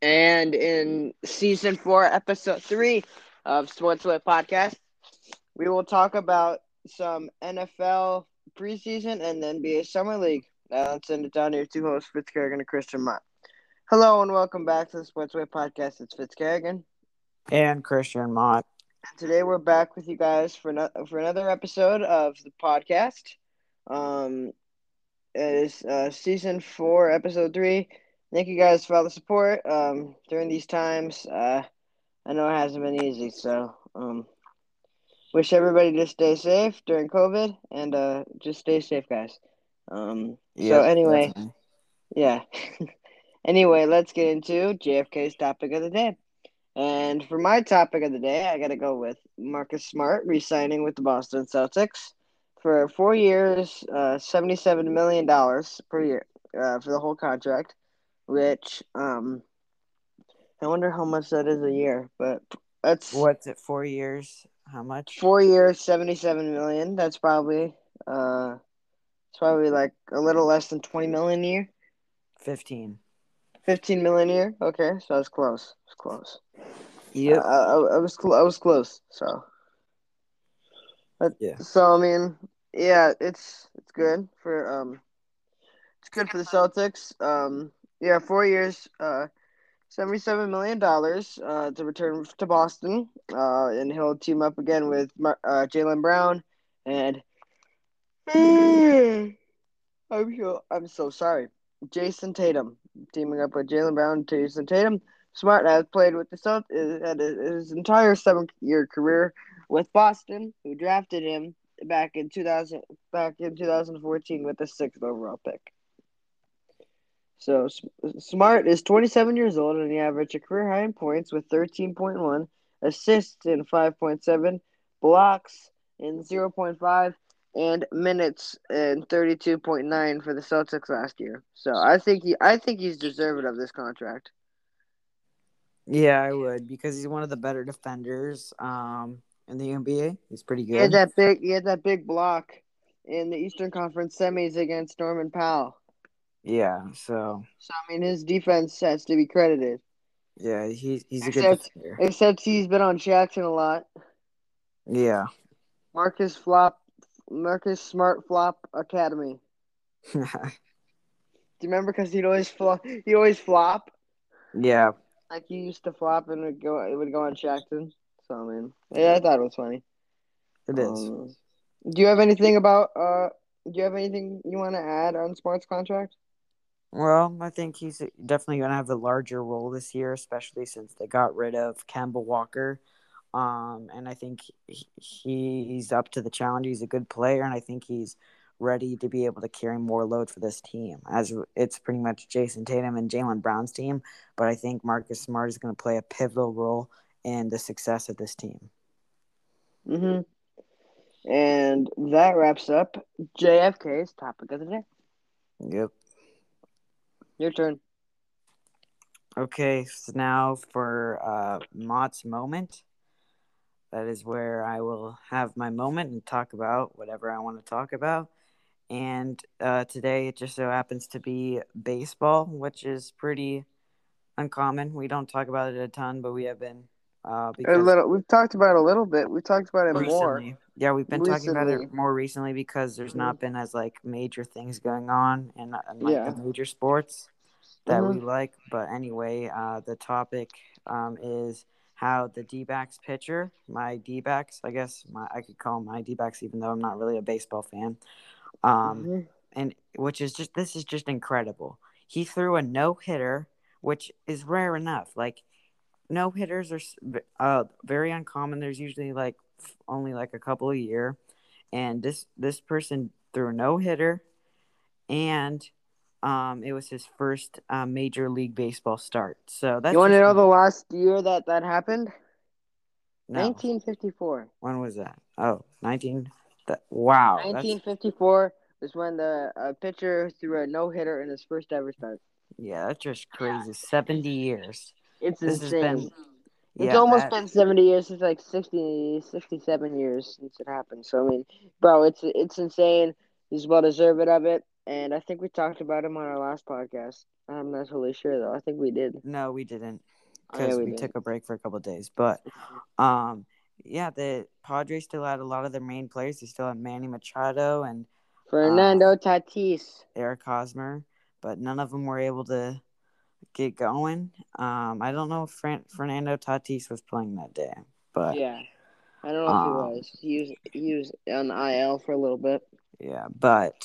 And in season four, episode three of Sports Lit Podcast, we will talk about some NFL preseason and NBA Summer League. Now let's send it down to your two hosts, Fitzkerrigan and Christian Mott. Hello and welcome back to the Sports Lit Podcast. It's Fitzkerrigan. And Christian Mott. And today we're back with you guys for no- for another episode of the podcast. Um, it is uh, season four, episode three. Thank you guys for all the support um, during these times. Uh, I know it hasn't been easy, so um, wish everybody to stay safe during COVID and uh, just stay safe, guys. Um, so anyway, yeah. anyway, let's get into JFK's topic of the day. And for my topic of the day, I got to go with Marcus Smart re-signing with the Boston Celtics for four years, uh, seventy-seven million dollars per year uh, for the whole contract. Which um, I wonder how much that is a year, but that's What's it? Four years? How much? four years, seventy-seven million. That's probably uh, it's probably like a little less than twenty million a year. Fifteen. Fifteen million a year. Okay, so I was close. I was close. Yeah, I, I, I was cl- I was close. So, but, Yeah. So I mean, yeah, it's it's good for um, it's good for the Celtics. Um, yeah, four years, uh, seventy-seven million dollars uh to return to Boston. Uh, and he'll team up again with Mar- uh Jaylen Brown and. I'm so I'm so sorry. Jayson Tatum teaming up with Jaylen Brown Jayson Tatum. Smart has played with the Celtics had his entire seven-year career with Boston, who drafted him back in 2000 back in 2014 with the sixth overall pick. So Smart is 27 years old and he averaged a career high in points with 13.1, assists in 5.7, blocks in 0.5, and minutes in 32.9 for the Celtics last year. So I think he I think he's deserving of this contract. Yeah, I would because he's one of the better defenders um in the NBA. He's pretty good. He had that big he had that big block in the Eastern Conference semis against Norman Powell. Yeah. So So I mean his defense has to be credited. yeah, he's he's a good defender. Except he's been on Jackson a lot. Yeah. Marcus Flop Marcus Smart Flop Academy. Do you remember? Because he'd always flop. He always flop. yeah. Like he used to flop and it would go. It would go on Jackson. So I mean, yeah, I thought it was funny. It is. Um, do you have anything about? Uh, do you have anything you want to add on Smart's contract? Well, I think he's definitely going to have a larger role this year, especially since they got rid of Kemba Walker. Um, and I think he, he's up to the challenge. He's a good player, and I think he's ready to be able to carry more load for this team. As it's pretty much Jayson Tatum and Jaylen Brown's team, but I think Marcus Smart is going to play a pivotal role in the success of this team. Mm-hmm. And that wraps up JFK's topic of the day. Yep. Your turn. Okay, so now for uh, Mott's moment. That is where I will have my moment and talk about whatever I want to talk about. And uh, today it just so happens to be baseball, which is pretty uncommon. We don't talk about it a ton, but we have been uh, A little. We've talked about it a little bit. We've talked about it more. yeah, we've been talking about it more recently because there's not been as like major things going on in, in like Yeah. the major sports that Mhm. we like. But anyway, uh, the topic um, is how the D backs pitcher, my D backs, I guess my I could call my D backs, even though I'm not really a baseball fan. Um, Mhm. and which is just this is just incredible. He threw a no hitter, which is rare enough. Like no hitters are uh very uncommon. There's usually like only like a couple a year, and this this person threw a no hitter, and um it was his first uh, major league baseball start. So that's You want to know the last year that that happened? no. 1954. When was that? Oh, 19 that, wow. that's- 1954 was when the uh, pitcher threw a no hitter in his first ever start. yeah, that's just crazy. 70 years. It's This has insane. been it's almost that- been 70 years. It's like 60, 67 years since it happened. So I mean, bro, it's it's insane. He's well deserved of it. and I think we talked about him on our last podcast. I'm not totally sure though. I think we did. No, we didn't Oh, yeah, because we we, took a break for a couple of days. But um, yeah, the Padres still had a lot of their main players. They still had Manny Machado and Fernando Tatis. Eric Hosmer, but none of them were able to get going. Um, I don't know if Fran- Fernando Tatis was playing that day, but yeah, I don't know if Um, he was. He was he was on IL for a little bit. Yeah, but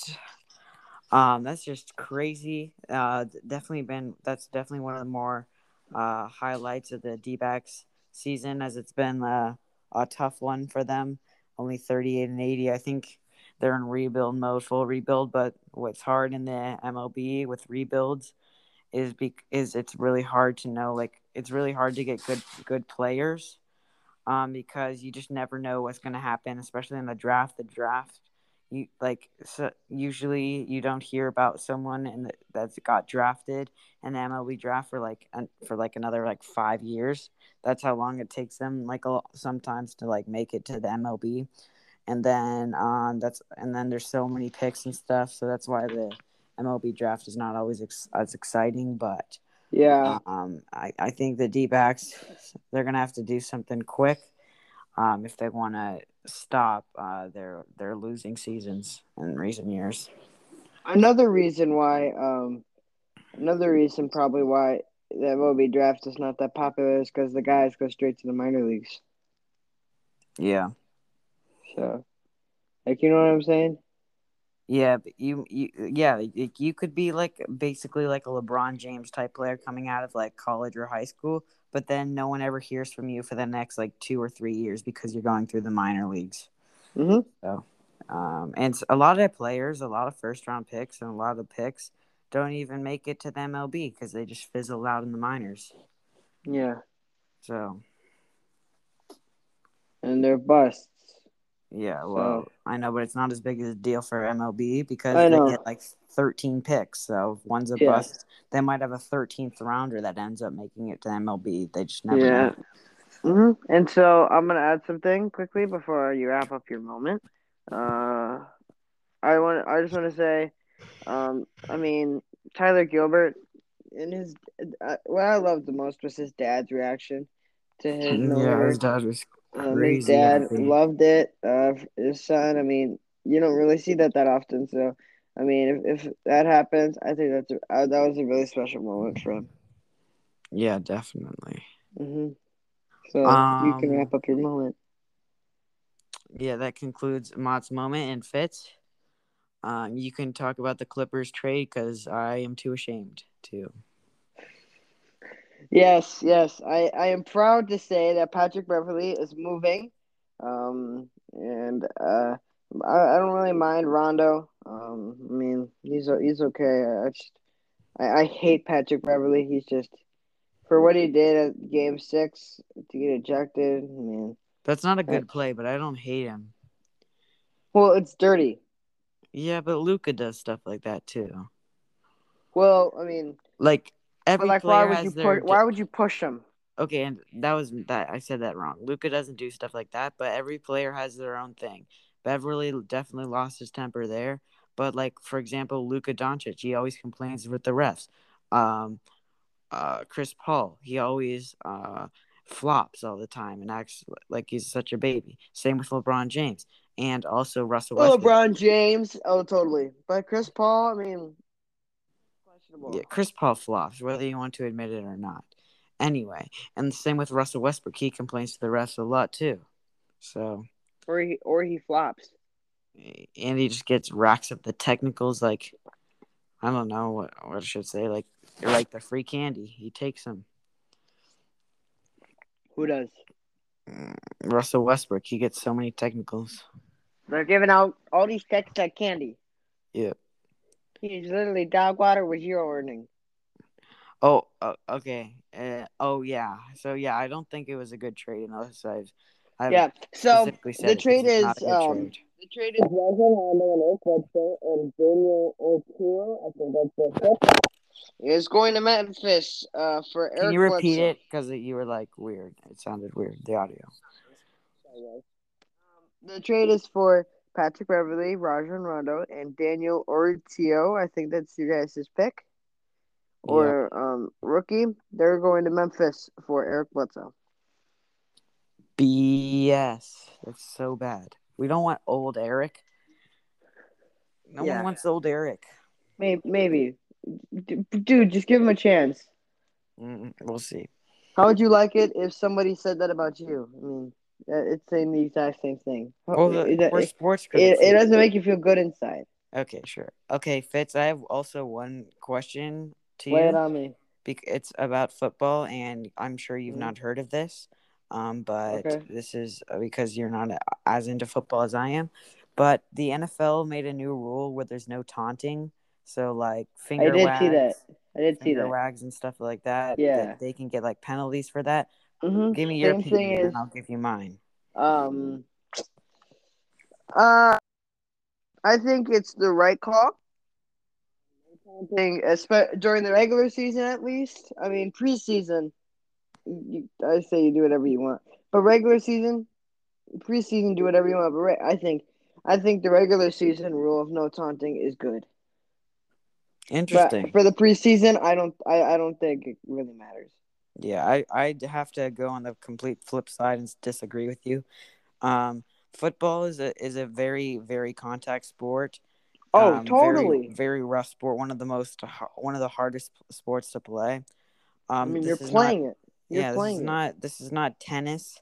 um, that's just crazy. Uh, definitely been that's definitely one of the more uh, highlights of the D-backs season, as it's been uh, a tough one for them. Only 38 and 80. I think they're in rebuild mode, full rebuild. But what's hard in the MLB with rebuilds is be- is it's really hard to know. Like it's really hard to get good good players, um, because you just never know what's going to happen, especially in the draft. The draft, you like so usually you don't hear about someone and that's got drafted in the MLB draft for like an, for like another like five years. That's how long it takes them like a, sometimes to like make it to the MLB, and then um that's and then there's so many picks and stuff, so that's why the MLB draft is not always ex- as exciting, but. Yeah, Um, I, I think the D backs they're gonna have to do something quick, um, if they want to stop uh, their their losing seasons in recent years. another reason why. Um, another reason probably why the MLB draft is not that popular is because the guys go straight to the minor leagues. Yeah, So, like, you know what I'm saying? Yeah, but you you yeah like, you could be like basically like a LeBron James type player coming out of like college or high school, but then no one ever hears from you for the next like two or three years because you're going through the minor leagues. Mm-hmm. Um, and a lot of players, a lot of first round picks, and a lot of picks don't even make it to the MLB because they just fizzle out in the minors. Yeah, So and they're busts. Yeah, well, I know, but it's not as big as a deal for MLB because I they know. get like 13 picks. So if one's a Yeah. bust, they might have a 13th rounder that ends up making it to MLB. They just never yeah. Mm-hmm. And so I'm gonna add something quickly before you wrap up your moment. Uh, I want. I just want to say, um, I mean, Tyler Gilbert, in his, uh, what I loved the most was his dad's reaction to his Yeah, his dad was Um, his dad loved it. Uh, his son. I mean, you don't really see that that often. So, I mean, if, if that happens, I think that's a, uh, that was a really special moment for him. Yeah, definitely. Mm-hmm. So you can Um, wrap up your moment. Yeah, that concludes Mott's moment and Fitz. Um, you can talk about the Clippers trade because I am too ashamed to. Yes, yes. I, I am proud to say that Patrick Beverley is moving. Um, and uh, I, I don't really mind Rondo. Um, I mean, he's he's okay. I just I, I hate Patrick Beverley. He's just for what he did at Game Six to get ejected. I mean, That's not a good play, but I don't hate him. well, it's dirty. Yeah, but Luka does stuff like that too. Well, I mean, Like every like, why player would has you their. push? Why would you push him? Okay, and that was that. I said that wrong. Luka doesn't do stuff like that, but every player has their own thing. Beverley definitely lost his temper there, but like for example, Luka Doncic, he always complains with the refs. Um, uh, Chris Paul, he always uh flops all the time and acts like he's such a baby. Same with LeBron James and also Russell Oh, Westbrook. LeBron James. Oh, totally. But Chris Paul, I mean, questionable. Yeah, Chris Paul flops, whether you want to admit it or not. Anyway, and the same with Russell Westbrook. He complains to the refs a lot too. So, Or he or he flops. and he just gets racks up the technicals. Like, I don't know what what I should say. Like, like the free candy. He takes them. Who does? Mm, Russell Westbrook. He gets so many technicals. They're giving out all these techs like candy. Yeah. He's literally dog water with zero earning. Oh, uh, okay. Uh, oh, yeah. So yeah, I don't think it was a good trade unless I've. I've Yeah. So the trade is not a good um trade. the trade is Rajon Rondo and Eric and Daniel Oturu. I think that's fifth. Is going to Memphis uh for Eric Can you repeat Bledsoe. it? Because you were like weird. It sounded weird. The audio. Um, the trade is for Patrick Beverley, Rajon Rondo, and Daniel Oturu. I think that's your guys' pick. Or um, rookie. They're going to Memphis for Eric Bledsoe. BS. That's so bad. We don't want old Eric. No Yeah. one wants old Eric. Maybe, maybe. Dude, just give him a chance. Mm, we'll see. How would you like it if somebody said that about you? I mean, it's saying the exact same thing. Well, the, it, it, we're it, sports critics. it doesn't make you feel good inside. Okay, sure. Okay, Fitz, I have also one question to Lay it on me. Bec- It's about football, and I'm sure you've Mhm. not heard of this. Um, but Okay. this is uh, because you're not as into football as I am. But the NFL made a new rule where there's no taunting. So like I finger did wags, see that. I did see that. wags and stuff like that. Yeah. that they can get like penalties for that. Hmm Give me your Same opinion, thing and is, I'll give you mine. um, uh, I think it's the right call. Thing, during the regular season, at least. I mean, preseason, you, I say you do whatever you want, but regular season, preseason, do whatever you want. But re- I think, I think the regular season rule of no taunting is good. Interesting. But for the preseason, I don't, I, I don't think it really matters. Yeah, I I'd have to go on the complete flip side and disagree with you. Um, football is a is a very very contact sport. Oh, Um, totally. Very, very rough sport. One of the most one of the hardest sports to play. I Um, mean, you're playing it. Not, You're yeah, this playing is it. not this is not tennis.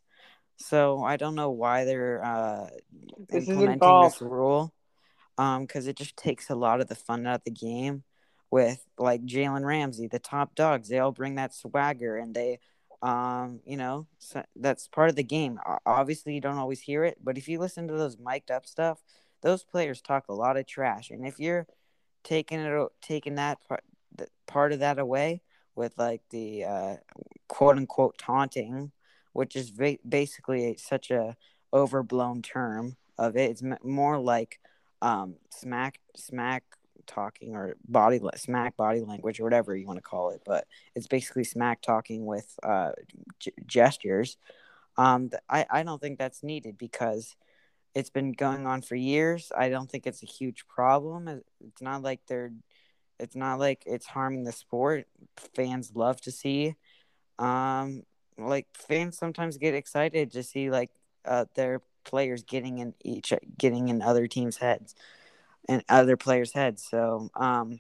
So I don't know why they're uh, This implementing this rule. Um, because it just takes a lot of the fun out of the game. With like Jalen Ramsey, the top dogs, they all bring that swagger, and they, um, you know, so that's part of the game. Obviously, you don't always hear it, but if you listen to those mic'd up stuff, those players talk a lot of trash, and if you're taking it, taking that part, part of that away with like the uh, quote unquote taunting, which is basically such a overblown term of it. It's more like um, smack smack talking or body smack body language or whatever you want to call it, but it's basically smack talking with uh, g- gestures. Um, I I don't think that's needed because it's been going on for years. I don't think it's a huge problem. It's not like they're it's not like it's harming the sport. Fans love to see um like fans sometimes get excited to see like uh their players getting in each getting in other teams' heads and other players' heads. So um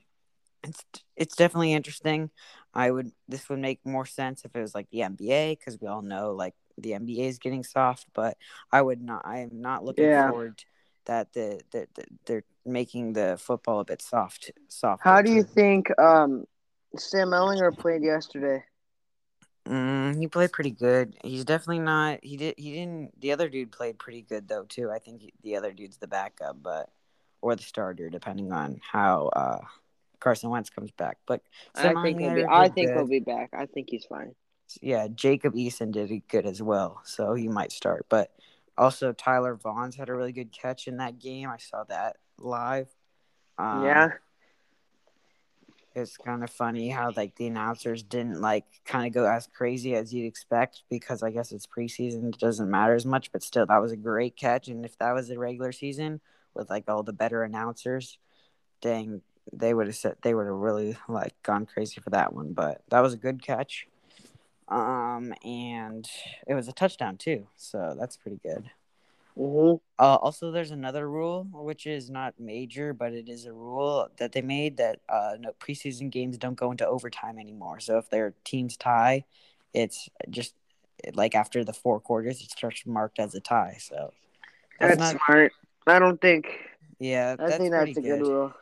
it's it's definitely interesting. I would this would make more sense if it was like the NBA because we all know like the NBA is getting soft, but I would not. I am not looking Yeah. forward that the that the, they're making the football a bit soft. Soft. How do you think um, Sam Ehlinger played yesterday? Mm, he played pretty good. He's definitely not. He did. He didn't. The other dude played pretty good though too. I think he, the other dude's the backup, but or the starter, depending on how uh, Carson Wentz comes back. But I think he'll be. I think he'll be back. I think he's fine. yeah, Jacob Eason did it good as well, so he might start. But also Tyler Vaughns had a really good catch in that game. I saw that live. Um, yeah, it's kind of funny how like the announcers didn't like kind of go as crazy as you'd expect because I guess it's preseason, it doesn't matter as much. But still, that was a great catch, and if that was the regular season with like all the better announcers, dang, they would have said they would have really like gone crazy for that one. But that was a good catch. Um, and it was a touchdown too, so that's pretty good. hmm Uh, also, there's another rule which is not major, but it is a rule that they made that uh, no preseason games don't go into overtime anymore. So if their teams tie, it's just like after the four quarters, it starts marked as a tie. So that's, that's, not, smart. I don't think. yeah, I that's think that's a good, good. rule.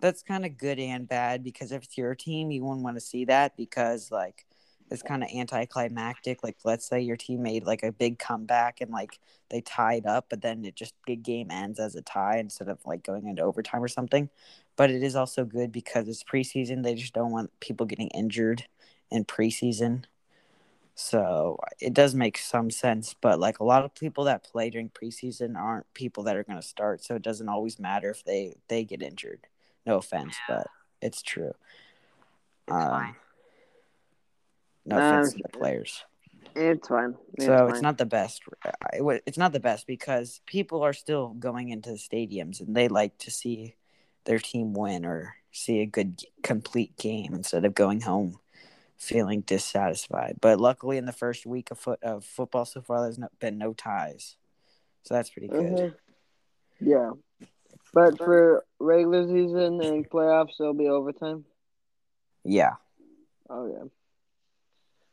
That's kind of good and bad because if it's your team, you wouldn't want to see that because like it's kind of anticlimactic. Like let's say your team made like a big comeback and like they tied up, but then it just the game ends as a tie instead of like going into overtime or something. But it is also good because it's preseason. They just don't want people getting injured in preseason. So it does make some sense, but like a lot of people that play during preseason aren't people that are going to start, so it doesn't always matter if they they get injured. No offense, but it's true. It's Um, fine. No Um, offense to the players. It's fine. It's so fine. it's not the best. It's not the best because people are still going into the stadiums and they like to see their team win or see a good complete game instead of going home feeling dissatisfied. But luckily, in the first week of foot of football so far, there's no, been no ties, so that's pretty good. Mhm. Yeah. But for regular season and playoffs, there'll be overtime. Yeah, Oh yeah.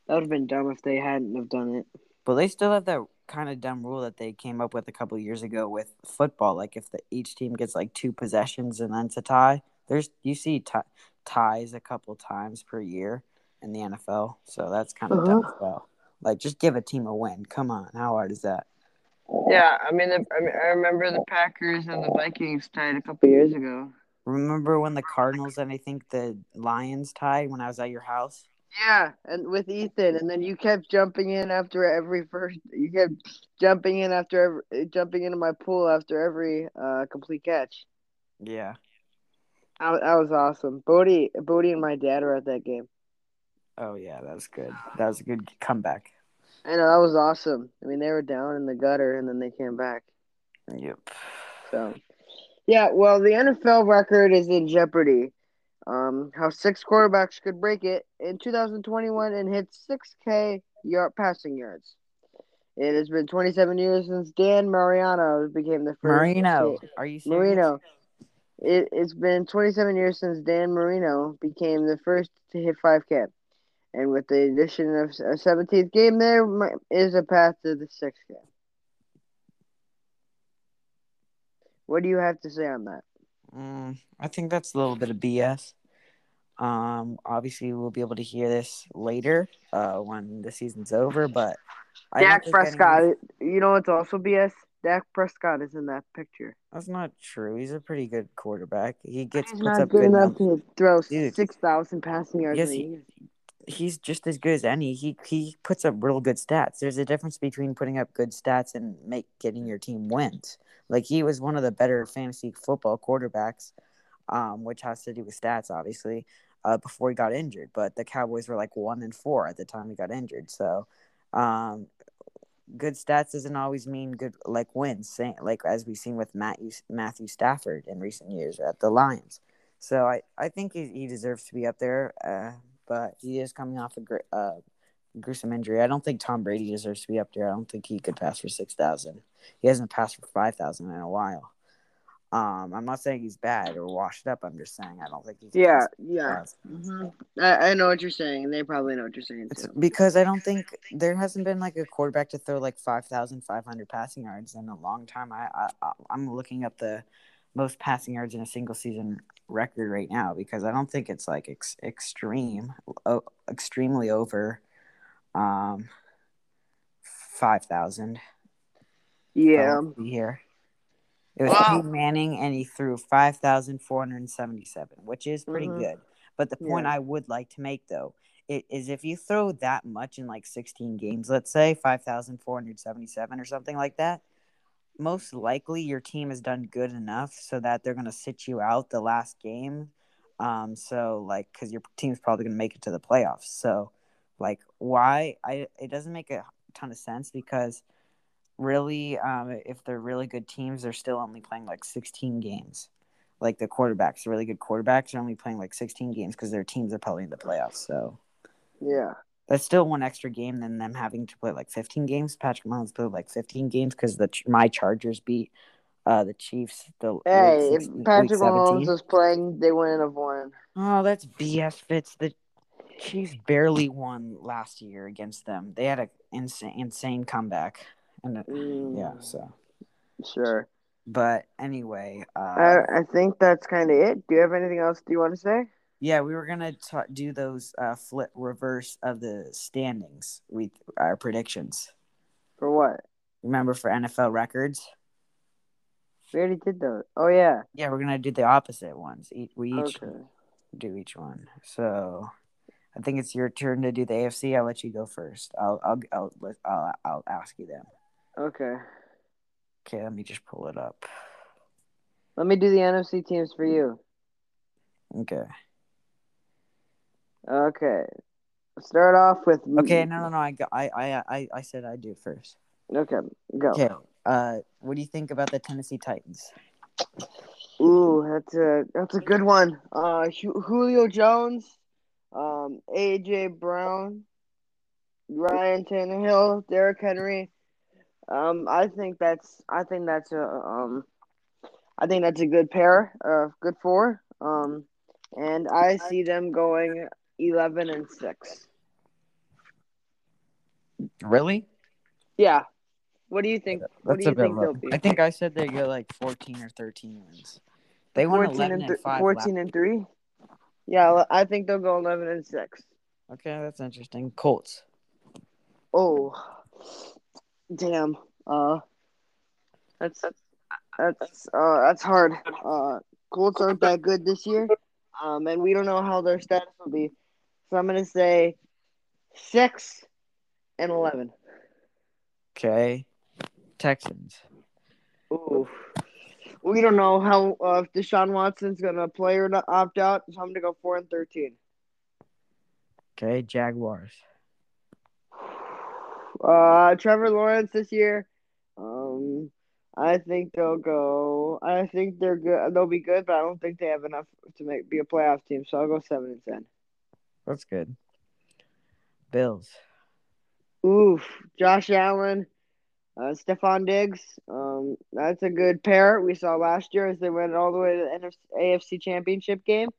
That would have been dumb if they hadn't have done it. but they still have that kind of dumb rule that they came up with a couple years ago with football. Like if the, each team gets like two possessions and then it's a tie, there's you see ti ties a couple times per year in the NFL, so that's kind of dumb Uh-huh. as well. Like just give a team a win. Come on, how hard is that? Yeah, I mean, the, I mean, I remember the Packers and the Vikings tied a couple years ago. Remember when the Cardinals and I think the Lions tied when I was at your house? Yeah, and with Ethan, and then you kept jumping in after every first. You kept jumping in after every, jumping into my pool after every uh, complete catch. Yeah. That, that was awesome. Bodie, Bodie, and my dad were at that game. Oh yeah, that was good. That was a good comeback. I know that was awesome. I mean, they were down in the gutter, and then they came back. Yep. So, yeah. Well, the NFL record is in jeopardy. Um, how six quarterbacks could break it in 2021 and hit 6K yard passing yards. It has been 27 years since Dan Mariano became the first. Marino, are you serious? Marino. It, it's been 27 years since Dan Marino became the first to hit 5K. And with the addition of a 17th game, there is a path to the sixth game. What do you have to say on that? Mm, I think that's a little bit of BS. Um, obviously we'll be able to hear this later, uh, when the season's over. But I Dak Prescott. anyone- You know what's also BS? Dak Prescott is in that picture. That's not true. He's a pretty good quarterback. He gets He's puts not up good enough to throw Dude. 6,000 passing yards Yes, he-. He's just as good as any. He he puts up real good stats. There's a difference between putting up good stats and make getting your team wins. Like he was one of the better fantasy football quarterbacks, um, which has to do with stats, obviously. Uh, before he got injured, but the Cowboys were like one and four at the time he got injured. So, um, good stats doesn't always mean good like wins. Same, like as we've seen with Matthew Matthew Stafford in recent years at the Lions. So I, I think he, he deserves to be up there, uh, but he is coming off a gr- uh, gruesome injury. I don't think Tom Brady deserves to be up there. I don't think he could pass for six thousand. He hasn't passed for five thousand in a while. Um, I'm not saying he's bad or washed up. I'm just saying I don't think he. Can Yeah, yeah. 6,000. hmm I, I know what you're saying, they probably know what you're saying because I don't think there hasn't been like a quarterback to throw like five thousand five hundred passing yards in a long time. I I- I'm looking up the most passing yards in a single season record right now because I don't think it's like ex- extreme, o- extremely over, um, five thousand. Yeah. here. It was Wow. Peyton Manning, and he threw five thousand four hundred seventy-seven, which is pretty Mhm. good. But the point Yeah. I would like to make, though, it is if you throw that much in like sixteen games, let's say five thousand four hundred seventy-seven or something like that, most likely your team has done good enough so that they're going to sit you out the last game. Um, so like, because your team's probably going to make it to the playoffs. So, like, why? I it doesn't make a ton of sense because really, um, if they're really good teams, they're still only playing like 16 games. Like the quarterbacks, really good quarterbacks are only playing like 16 games because their teams are probably in the playoffs. So Yeah. That's still one extra game than them having to play like 15 games. Patrick Mahomes played like 15 games because the my Chargers beat uh, the Chiefs. The Hey, week if Patrick Mahomes 17. was playing, they wouldn't have won. Oh, that's BS. Fitz. The Chiefs barely won last year against them. They had an insane, insane comeback, and Mm, yeah. So, Sure. but anyway, uh, I, I think that's kind of it. Do you have anything else do you want to say? Yeah, we were gonna ta do those uh, flip reverse of the standings. We our predictions. For what? Remember for NFL records. We already did those. Oh yeah. Yeah, we're gonna do the opposite ones. We each Okay. do each one. So, I think it's your turn to do the AFC. I'll let you go first. I'll I'll I'll I'll, I'll ask you them. Okay. Okay, let me just pull it up. Let me do the NFC teams for you. Okay. Okay. Start off with Okay, no, no, no. I, I, I, I, I said I do first. Okay, go. Okay. Uh, what do you think about the Tennessee Titans? Ooh, that's a that's a good one. Uh, Julio Jones, um, AJ Brown, Ryan Tannehill, Derrick Henry. Um, I think that's I think that's a um, I think that's a good pair, uh, good four. Um, and I see them going eleven and six. Really? Yeah. What do you think? what That's do a you think low. they'll be? I think I said they get like 14 or 13 wins. They won 11 and and, th- 5. 14 and three. Yeah, I think they'll go eleven and six. Okay, that's interesting. Colts. Oh, damn. Uh, that's that's uh that's hard. Uh, Colts aren't that good this year. Um, and we don't know how their status will be. So I'm gonna say six and eleven. Okay. Texans. Ooh. We don't know how uh, if Deshaun Watson's gonna play or not opt out. So I'm gonna go four and thirteen. Okay, Jaguars. Uh, Trevor Lawrence this year. Um, I think they'll go. I think they're good. They'll be good, but I don't think they have enough to make be a playoff team. So I'll go seven and ten. That's good. Bills. Oof, Josh Allen, uh, Stefon Diggs. Um, that's a good pair we saw last year as they went all the way to the AFC Championship game.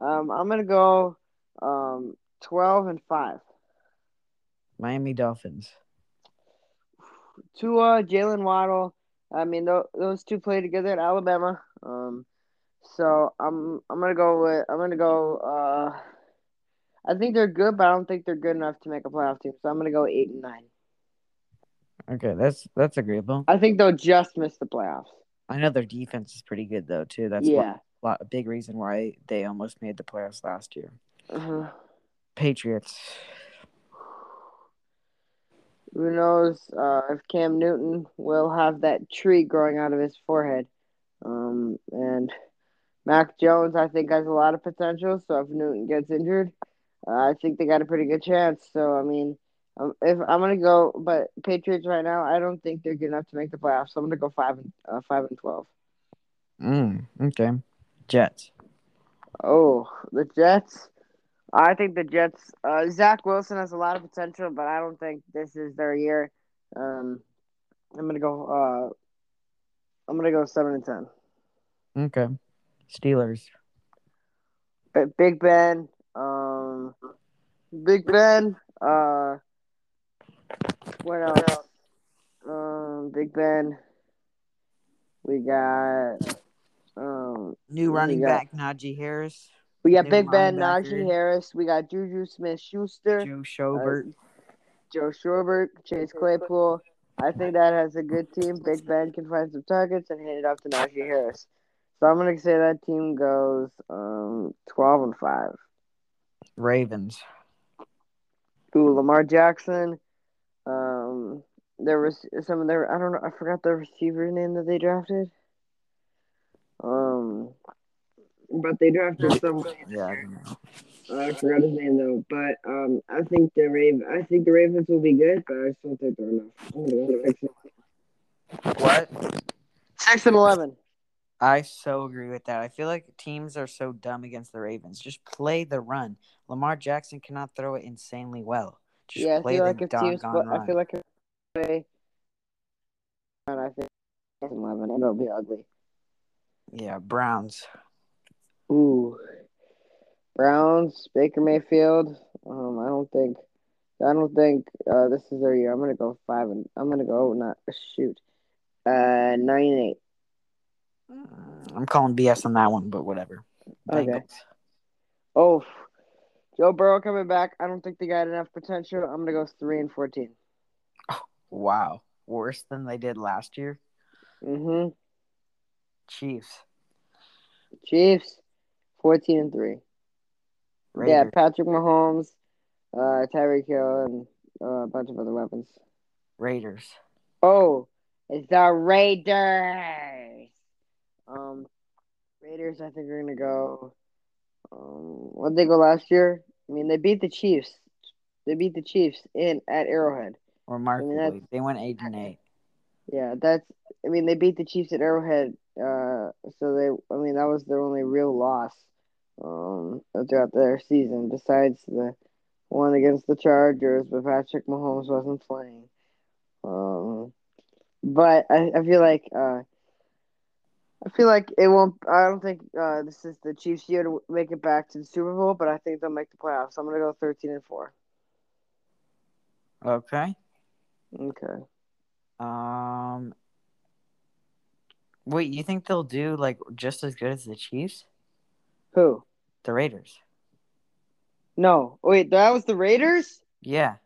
Um, I'm gonna go um twelve and five. Miami Dolphins. Tua, Jaylen Waddle. I mean, th- those two play together at Alabama. Um, so I'm I'm gonna go with I'm gonna go. Uh, I think they're good, but I don't think they're good enough to make a playoff team. So I'm gonna go eight and nine. Okay, that's that's agreeable. I think they'll just miss the playoffs. I know their defense is pretty good though too. That's yeah. a lot, a big reason why they almost made the playoffs last year. Uh-huh. Patriots. Who knows uh, if Cam Newton will have that tree growing out of his forehead? Um, and Mac Jones, I think, has a lot of potential. So if Newton gets injured, I think they got a pretty good chance. So I mean, um, if I'm gonna go, but Patriots right now, I don't think they're good enough to make the playoffs. So I'm gonna go five and uh, five and twelve. Mm, okay. Jets. Oh, the Jets. I think the Jets. Uh, Zach Wilson has a lot of potential, but I don't think this is their year. Um, I'm gonna go. Uh, I'm gonna go seven and ten. Okay. Steelers. But Big Ben. Um, Big Ben. Uh, what else? Um, Big Ben. We got. Um, New running got- back Najee Harris. we got New Big Ben. Najee Harris. We got Juju Smith Schuster. Joe Schobert. Joe Schobert, Chase Claypool. I think that has a good team. Big Ben can find some targets and hand it off to Najee Harris. So I'm gonna say that team goes um, twelve and five. Ravens. Ooh, Lamar Jackson. Um, there was some of their I don't know I forgot the receiver name that they drafted. Um, but they drafted some. Yeah, I. I forgot his name though. But um, I think the Raven I think the Ravens will be good, but I just don't think they're enough. I'm gonna go six What? six and eleven. I so agree with that. I feel like teams are so dumb against the Ravens. Just play the run. Lamar Jackson cannot throw it insanely well. Just yeah, I play feel the like if teams, run. I feel like if they, and I think eleven, and it'll be ugly. Yeah, Browns. Ooh, Browns, Baker Mayfield. Um, I don't think, I don't think uh, this is their year. I'm gonna go five and I'm gonna go not shoot, uh, nine and eight. I'm calling BS on that one, but whatever. Okay. Bengals. Oh, Joe Burrow coming back. I don't think they got enough potential. I'm gonna go three and fourteen. Wow. Worse than they did last year. Mm-hmm. Chiefs. Chiefs, fourteen and three. Yeah, Patrick Mahomes, uh, Tyreek Hill, and uh, a bunch of other weapons. Raiders. Oh, it's the Raiders. Um, Raiders. I think we're gonna go. Um, what they go last year? I mean, they beat the Chiefs They beat the Chiefs in at Arrowhead. Remarkably, I mean, they went eight and eight. Yeah, that's. I mean, they beat the Chiefs at Arrowhead. Uh, so they. I mean, that was their only real loss. Um, throughout their season, besides the one against the Chargers, but Patrick Mahomes wasn't playing. Um, but I, I feel like uh, I feel like it won't. I don't think uh, this is the Chiefs' year to make it back to the Super Bowl, but I think they'll make the playoffs. I'm gonna go 13 and four. Okay. Okay. Um. Wait, you think they'll do like just as good as the Chiefs? Who? The Raiders. No. Wait, that was the Raiders. Yeah.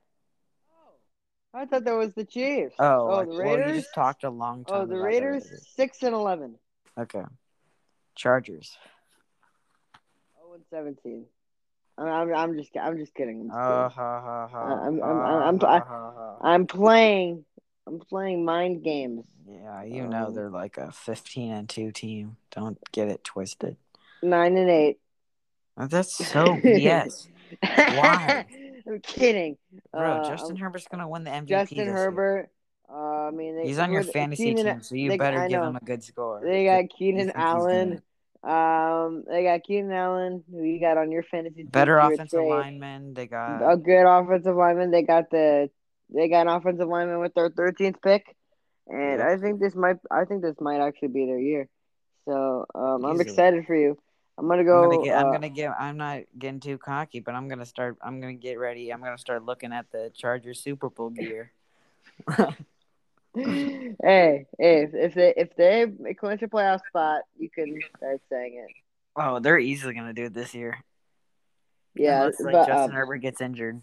I thought that was the Chiefs. Oh, oh like- the well, Raiders. you just talked a long time. oh, the Raiders, Raiders. six and eleven. Okay. Chargers. Oh and seventeen. I'm, I'm, just, I'm just kidding. I'm, just kidding. ha, ha, ha, I'm- I'm- I'm- I- ha, ha. I'm playing, I'm playing mind games. Yeah, you know Um, they're like a 15 and 2 team. Don't get it twisted. Nine and eight. Uh, That's so yes. Why? I'm kidding. Bro, Uh, Justin Herbert's going to win the MVP. Justin. Herbert. Uh, I mean, they, He's on your fantasy Keenan- team, so you they- better give him a good score. They got Keenan Allen. Um, they got Keenan Allen, who you got on your fantasy team. Better offensive lineman. They got. A good offensive lineman. They got the they got an offensive lineman with their thirteenth pick, and Yep. I think this might I think this might actually be their year. So um, I'm excited for you. I'm gonna go. I'm gonna get. I'm uh, gonna get. I'm not getting too cocky, but I'm gonna start. I'm gonna get ready. I'm gonna start looking at the Chargers Super Bowl gear. hey, hey, if, if they if they clinch a playoff spot, you can start saying it. oh, they're easily gonna do it this year. Yeah, Unless, like, but Justin um, Herbert gets injured.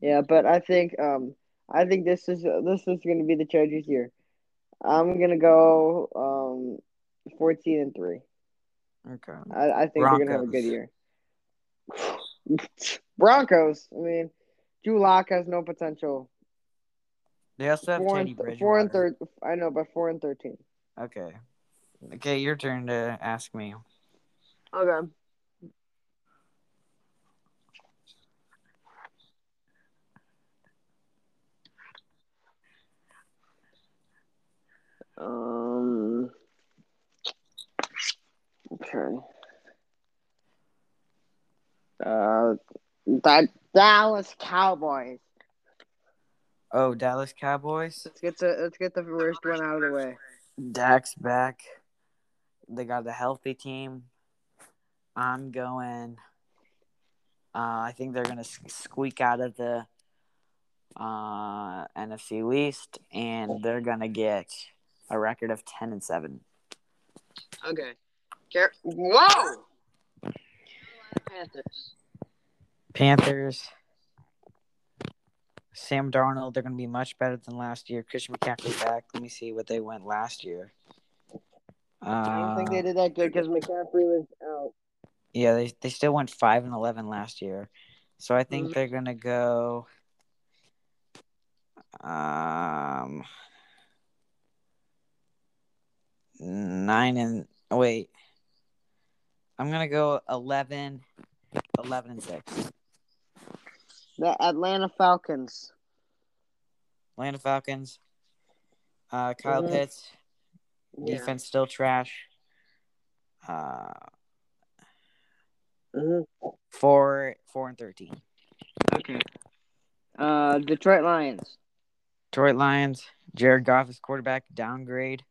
yeah, but I think um I think this is this is gonna be the Chargers' year. I'm gonna go um fourteen and three. Okay. I, I think they're gonna have a good year. Broncos. I mean, Drew Lock has no potential. They also have Four Teddy and, Bridgewater. four and third. I know, but four and thirteen. Okay. Okay, your turn to ask me. Okay. Um. Okay. Uh, the Dallas Cowboys. Oh, Dallas Cowboys. Let's get the let's get the first one out of the way. Dak's back. They got a healthy team. I'm going. Uh, I think they're gonna squeak out of the uh, NFC East, and they're gonna get a record of ten and seven. Okay. Whoa. Panthers. Panthers. Sam Darnold, they're going to be much better than last year. Christian McCaffrey back. Let me see what they went last year. Uh, I don't think they did that good because McCaffrey was out. Yeah, they they still went five and eleven last year, so I think Mhm. they're gonna go. Um, nine and oh, wait. I'm gonna go 11, 11 and six. The Atlanta Falcons. Atlanta Falcons. Uh, Kyle Mhm. Pitts Yeah. defense still trash. Uh, Mhm. four four and thirteen. Okay. Uh, Detroit Lions. Detroit Lions. Jared Goff is quarterback. Downgrade.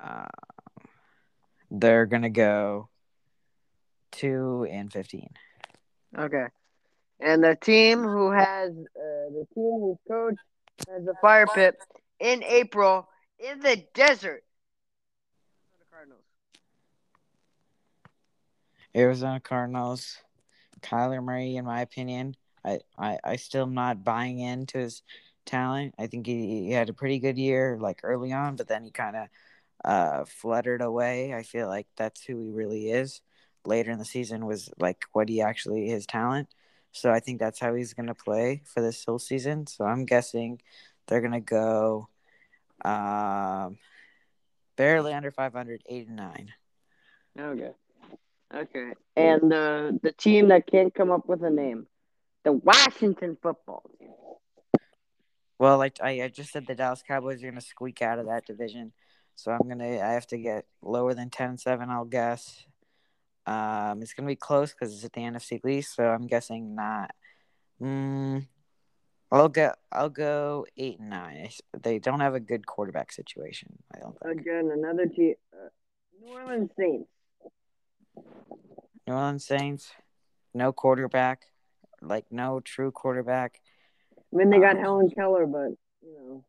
Uh, they're gonna go two and fifteen. Okay. And the team who has uh, the team whose coach has a fire pit in April in the desert. The Cardinals. Arizona Cardinals. Kyler Murray, in my opinion, I, I, I still am not buying into his talent. I think he, he had a pretty good year like early on, but then he kind of uh fluttered away. I feel like that's who he really is. Later in the season was like what he actually his talent. So I think that's how he's gonna play for this whole season. So I'm guessing they're gonna go um barely under 500, eight and nine. Okay. Okay. And uh, the team that can't come up with a name. The Washington football team. Well, like I, I just said, the Dallas Cowboys are gonna squeak out of that division, so I'm gonna I have to get lower than 10-7, I'll guess. Um, it's gonna be close because it's at the NFC least, so I'm guessing not. Mm, I'll go. I'll go eight and nine. They don't have a good quarterback situation. I don't think. Again, another team. Uh, New Orleans Saints. New Orleans Saints, no quarterback, like no true quarterback. I mean, they got Um, Helen Keller, but you know,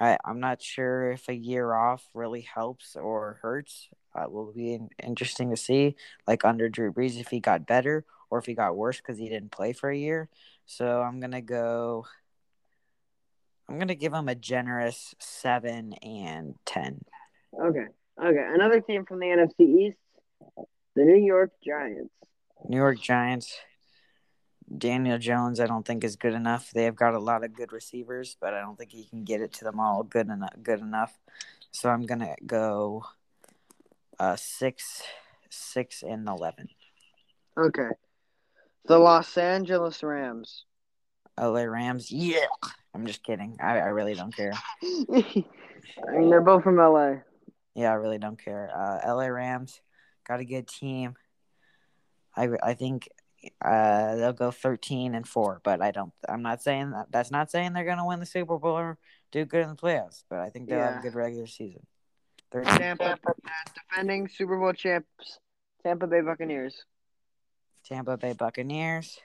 I I'm not sure if a year off really helps or hurts. Uh, will be interesting to see. Like under Drew Brees, if he got better or if he got worse because he didn't play for a year. So I'm gonna go. I'm gonna give him a generous seven and ten. okay, okay. Another team from the NFC East, the New York Giants. New York Giants. Daniel Jones, I don't think is good enough. They have got a lot of good receivers, but I don't think he can get it to them all good enough. Good enough. So I'm gonna go uh six, six and eleven. Okay, the Los Angeles Rams. LA Rams. Yeah, I'm just kidding. I, I really don't care. I mean, they're both from LA. Yeah, I really don't care. Uh, LA Rams got a good team. I I think uh they'll go 13 and 4, but I don't I'm not saying that that's not saying they're going to win the Super Bowl or do good in the playoffs, but I think they'll have a good regular season. 13 Tampa, defending Super Bowl champs, Tampa Bay Buccaneers. Tampa Bay Buccaneers.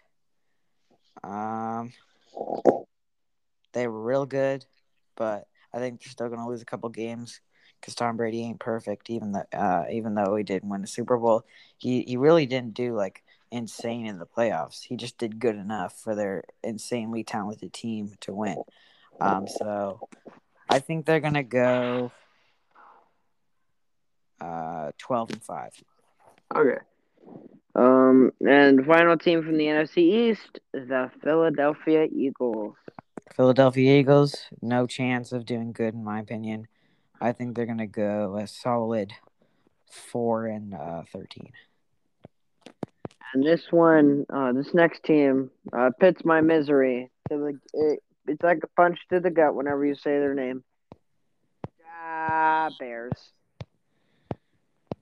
Um they were real good, but I think they're still going to lose a couple games because Tom Brady ain't perfect. Even though, uh, even though he didn't win the Super Bowl, he he really didn't do like insane in the playoffs. He just did good enough for their insanely talented team to win. Um, so I think they're gonna go uh twelve and five. Okay. Um, and final team from the NFC East, the Philadelphia Eagles. Philadelphia Eagles, no chance of doing good in my opinion. I think they're gonna go a solid four and uh, thirteen. And this one, uh, this next team, uh, pits my misery to the. It, it's like a punch to the gut whenever you say their name. Ah, Bears.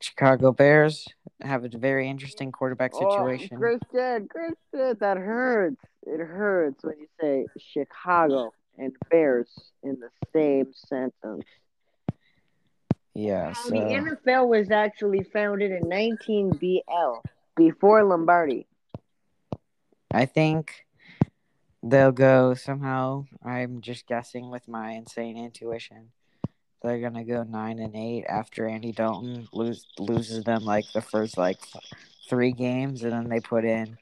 Chicago Bears have a very interesting quarterback oh, situation. Oh, Christian, Christian, that hurts. It hurts when you say Chicago and Bears in the same sentence. yeah, so The uh, NFL was actually founded in 19 BL before Lombardi. I think they'll go somehow. I'm just guessing with my insane intuition. They're gonna go nine and eight after Andy Dalton lose, loses them like the first like three games, and then they put in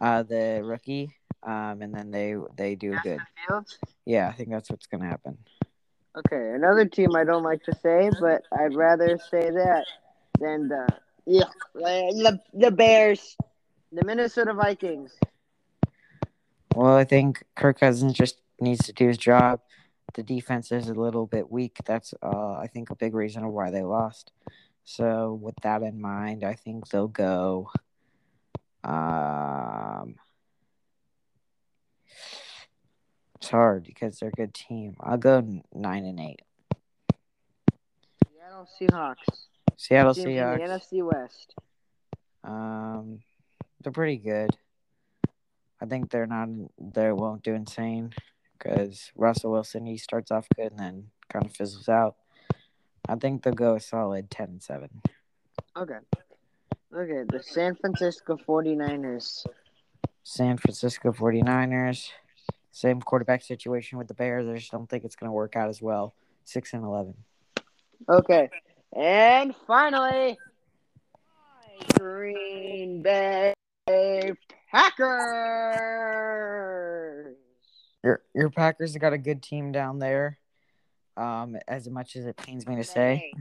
uh, the rookie, um, and then they they do good. Fields? Yeah, I think that's what's gonna happen. Okay, another team I don't like to say, but I'd rather say that than the yeah the, the Bears, the Minnesota Vikings. Well, I think Kirk Cousins just needs to do his job. The defense is a little bit weak. That's, uh, I think, a big reason of why they lost. So, with that in mind, I think they'll go. Um, it's hard because they're a good team. I'll go nine and eight. Seattle Seahawks. Seattle from the Seahawks. NFC West. Um, they're pretty good. I think they're not. They won't do insane because Russell Wilson he starts off good and then kind of fizzles out. I think they'll go a solid 10-7. Okay. Okay, the San Francisco 49ers. San Francisco 49ers. Same quarterback situation with the Bears. I just don't think it's going to work out as well. Six and eleven. Okay. And finally, Green Bay Packers. Your your Packers have got a good team down there. Um, as much as it pains me to say,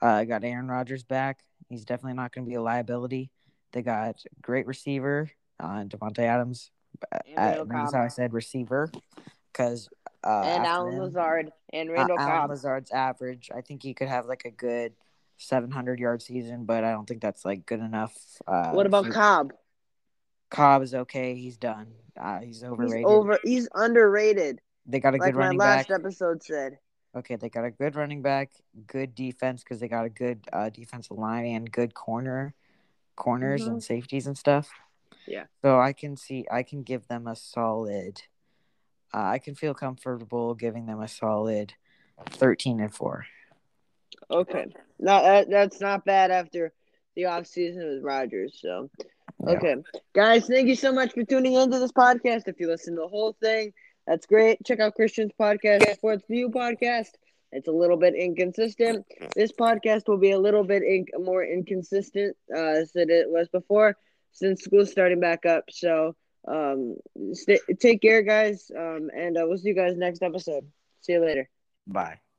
uh, I got Aaron Rodgers back. He's definitely not going to be a liability. They got great receiver, uh, Davante Adams. Uh, notice Cobb. how I said receiver, because uh, and Alan them- Lazard and uh, Randall Alan Cobb. Lazard's average. I think he could have like a good 700 yard season, but I don't think that's like good enough. Uh, What about for- Cobb? Cobb is okay. He's done. Uh, he's overrated. He's over. He's underrated. They got a Like good my running last back. episode said. Okay, they got a good running back, good defense because they got a good uh, defensive line and good corner, corners Mhm. and safeties and stuff. Yeah. So I can see, I can give them a solid. Uh, I can feel comfortable giving them a solid thirteen and four. Okay. No, that, that's not bad after the off season with Rodgers. So, Yeah. okay, guys, thank you so much for tuning into this podcast. If you listen to the whole thing, that's great. Check out Christian's podcast, Sports View podcast. It's a little bit inconsistent. This podcast will be a little bit in, more inconsistent uh, than it was before since school's starting back up. So, um, stay, take care, guys, um, and uh, we'll see you guys next episode. See you later. Bye.